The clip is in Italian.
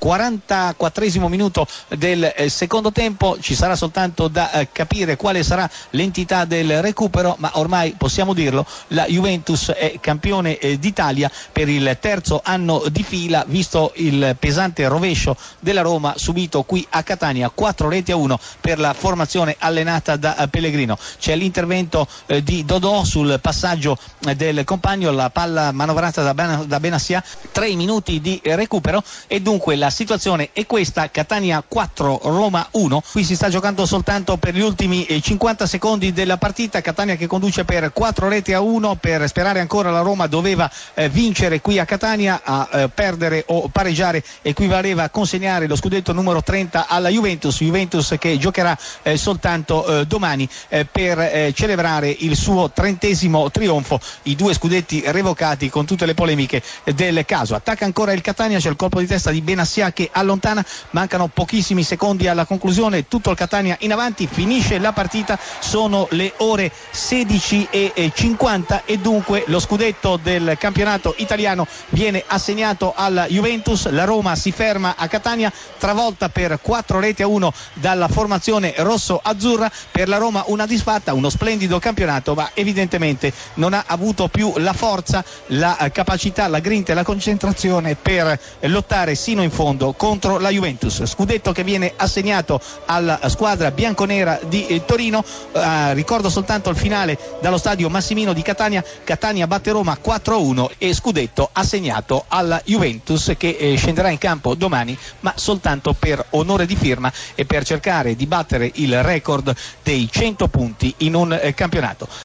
44 minuto del eh, secondo tempo, ci sarà soltanto da eh, capire quale sarà l'entità del recupero, ma ormai possiamo dirlo, la Juventus è campione eh, d'Italia per il terzo anno di fila, visto il pesante rovescio della Roma subito qui a Catania, 4 reti a 1 per la formazione allenata da Pellegrino. C'è l'intervento di Dodò sul passaggio del compagno, la palla manovrata da Benassia, 3 minuti di recupero e dunque la situazione è questa, Catania 4, Roma 1. Qui si sta giocando soltanto per gli ultimi 50 secondi della partita, Catania che conduce per 4 reti a 1, per sperare ancora la Roma doveva eh, vincere qui a Catania, a eh, perdere o pareggiare equivaleva a consegnare lo scudetto numero 30 alla Juventus, Juventus che giocherà eh, soltanto domani per celebrare il suo trentesimo trionfo, i due scudetti revocati con tutte le polemiche del caso. Attacca ancora il Catania, c'è il colpo di testa di Benassia che allontana, mancano pochissimi secondi alla conclusione, tutto il Catania in avanti, finisce la partita, sono le ore 16 e 50 e dunque lo scudetto del campionato italiano viene assegnato alla Juventus, la Roma si ferma a Catania, travolta per 4 reti a 1 dalla formazione rosso-azzurra, per la Roma una disfatta, uno splendido campionato, ma evidentemente non ha avuto più la forza, la capacità, la grinta e la concentrazione per lottare sino in fondo contro la Juventus. Scudetto che viene assegnato alla squadra bianconera di eh, Torino, eh, ricordo soltanto il finale dallo stadio Massimino di Catania, Catania batte Roma 4-1 e scudetto assegnato alla Juventus che eh, scenderà in campo domani ma soltanto per onore di firma e per cercare di battere il record dei 100 punti in un eh, campionato.